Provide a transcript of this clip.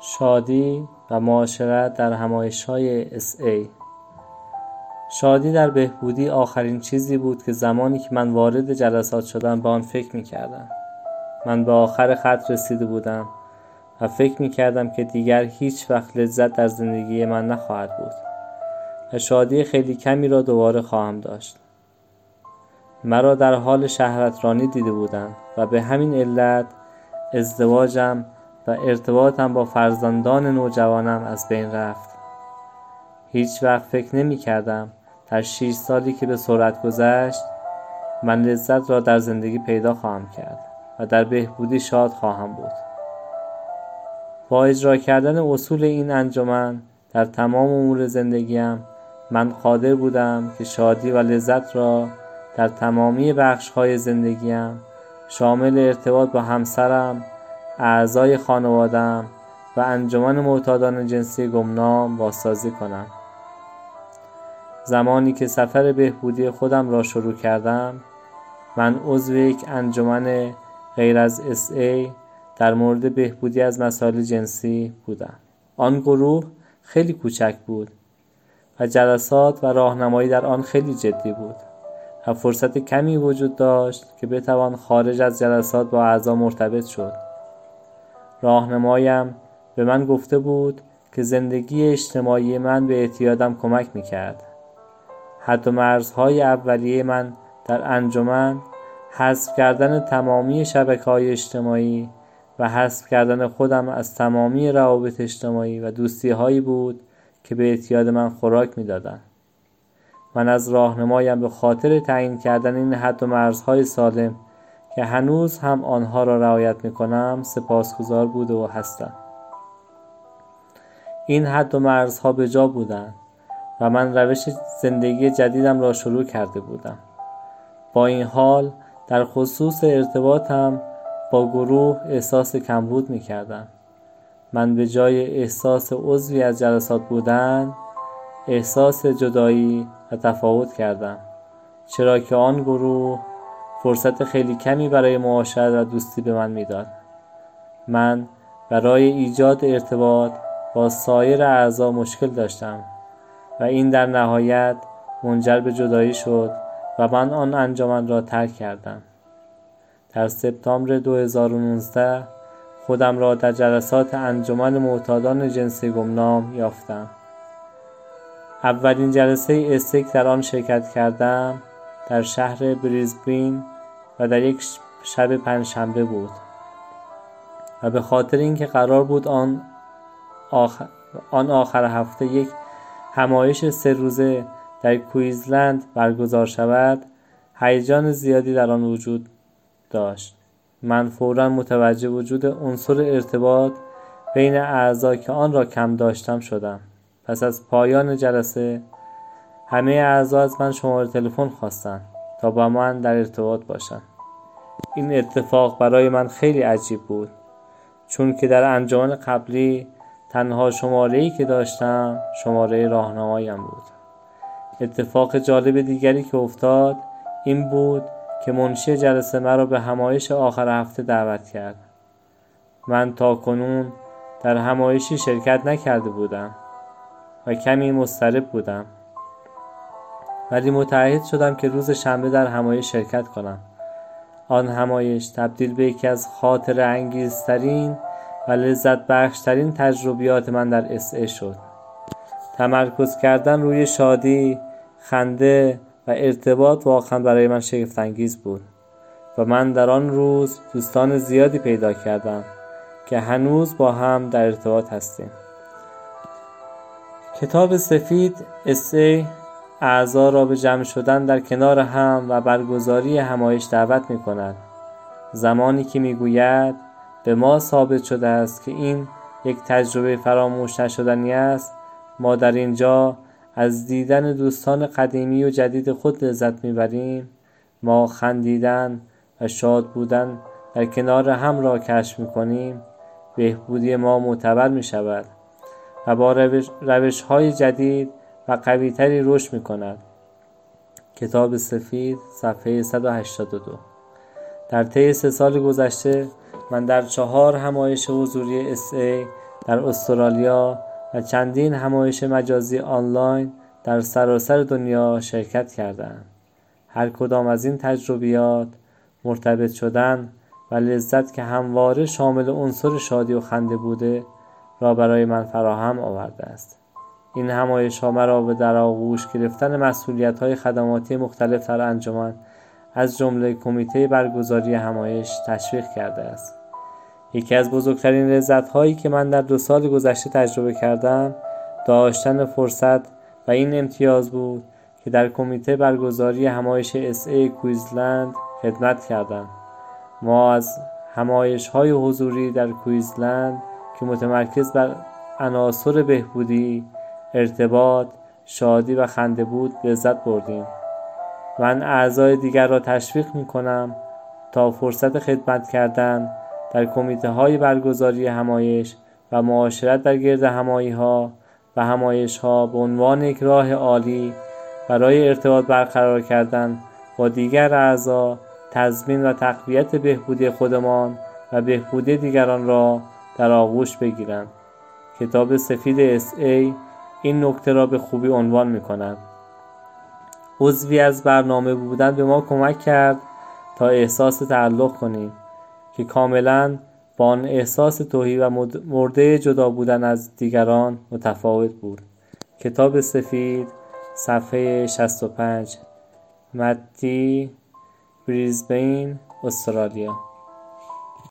شادی و معاشرت در همایشهای SA شادی در بهبودی آخرین چیزی بود که زمانی که من وارد جلسات شدم به آن فکر می کردم من به آخر خط رسیده بودم و فکر می کردم که دیگر هیچ وقت لذت در زندگی من نخواهد بود و شادی خیلی کمی را دوباره خواهم داشت. مرا در حال شهرترانی دیده بودند و به همین علت ازدواجم و ارتباطم با فرزندان نوجوانم از بین رفت. هیچ وقت فکر نمی کردم در شیش سالی که به سرعت گذشت من لذت را در زندگی پیدا خواهم کرد و در بهبودی شاد خواهم بود. با اجرا کردن اصول این انجمن در تمام امور زندگیم من قادر بودم که شادی و لذت را در تمامی بخشهای زندگیم شامل ارتباط با همسرم اعضای خانوادم و انجمن معتادان جنسی گمنام بازسازی کنم. زمانی که سفر بهبودی خودم را شروع کردم من عضو یک انجمن غیر از SA در مورد بهبودی از مسائل جنسی بودم. آن گروه خیلی کوچک بود و جلسات و راهنمایی در آن خیلی جدی بود و فرصت کمی وجود داشت که بتوان خارج از جلسات با اعضا مرتبط شد. راهنمایم. به من گفته بود که زندگی اجتماعی من به اعتیادم کمک می‌کرد. حد و مرزهای اولیه من در انجمن حذف کردن تمامی شبکه های اجتماعی و حذف کردن خودم از تمامی روابط اجتماعی و دوستی هایی بود که به اعتیاد من خوراک می‌دادند. من از راهنمایم به خاطر تعیین کردن این حد و مرزهای سالم که هنوز هم آنها را رعایت می کنم سپاسگزار بوده و هستم. این حد و مرزها به جا بودند و من روش زندگی جدیدم را شروع کرده بودم. با این حال در خصوص ارتباطم با گروه احساس کمبود می کردم من به جای احساس عضوی از جلسات بودن احساس جدایی و تفاوت کردم چرا که آن گروه فرصت خیلی کمی برای معاشرت و دوستی به من می‌داد. من برای ایجاد ارتباط با سایر اعضا مشکل داشتم و این در نهایت منجر به جدایی شد و من آن انجمن را ترک کردم. در سپتامبر 2019 خودم را در جلسات انجمن معتادان جنسی گمنام یافتم. اولین جلسه استیک در آن شرکت کردم در شهر بریزبین و در یک شب پنجشنبه بود و به خاطر اینکه قرار بود آن آخر, آن آخر هفته یک همایش سه روزه در کویزلند برگزار شود هیجان زیادی در آن وجود داشت. من فورا متوجه وجود عنصر ارتباط بین اعضا که آن را کم داشتم شدم. پس از پایان جلسه همه اعضا از من شماره تلفن خواستند تا با من در ارتباط باشند این اتفاق برای من خیلی عجیب بود. چون که در انجمن قبلی تنها شماره ای که داشتم شماره راهنمایم بود. اتفاق جالب دیگری که افتاد این بود که منشی جلسه مرا به همایش آخر هفته دعوت کرد. من تا کنون در همایشی شرکت نکرده بودم و کمی مضطرب بودم. ولی متعهد شدم که روز شنبه در همایش شرکت کنم. آن همایش تبدیل به یکی از خاطر انگیزترین و لذت بخشترین تجربیات من در اسعه شد. تمرکز کردن روی شادی خنده و ارتباط واقعا برای من شگفت انگیز بود و من در آن روز دوستان زیادی پیدا کردم که هنوز با هم در ارتباط هستیم. کتاب سفید اسه اعضا را به جمع شدن در کنار هم و برگزاری همایش دعوت می کند زمانی که می گوید به ما ثابت شده است که این یک تجربه فراموش نشدنی است ما در اینجا از دیدن دوستان قدیمی و جدید خود لذت می‌بریم. ما خندیدن و شاد بودن در کنار هم را کشف می‌کنیم. بهبودی ما معتبر می شود و با روش, روش های جدید و قویتری رشد می کند کتاب سفید صفحه 182 در طی سه سال گذشته من در چهار همایش حضوری SA در استرالیا و چندین همایش مجازی آنلاین در سراسر دنیا شرکت کردند هر کدام از این تجربیات مرتبط شدن و لذت که همواره شامل عنصر شادی و خنده بوده را برای من فراهم آورده است. این همایش ها مرا به در آغوش گرفتن مسئولیت های خدماتی مختلف در انجمن از جمله کمیته برگزاری همایش تشویق کرده است. یکی از بزرگترین لذت هایی که من در دو سال گذشته تجربه کردم داشتن فرصت و این امتیاز بود که در کمیته برگزاری همایش اس ای کویزلند خدمت کردم. ما از همایش های حضوری در کویزلند که متمرکز بر عناصر بهبودی ارتباط شادی و خنده بود لذت بردیم. من اعضای دیگر را تشویق می کنم تا فرصت خدمت کردن در کمیته های برگزاری همایش و معاشرت در گرد همایی ها و همایش ها به عنوان یک راه عالی برای ارتباط برقرار کردن با دیگر اعضا تضمین و تقویت بهبودی خودمان و بهبودی دیگران را در آغوش بگیرند. کتاب سفید اس ای این نکته را به خوبی عنوان می کند عضوی از برنامه بودن به ما کمک کرد تا احساس تعلق کنیم که کاملا با آن احساس توهی و مرده جدا بودن از دیگران متفاوت بود. کتاب سفید صفحه 65 مدی بریزبین استرالیا.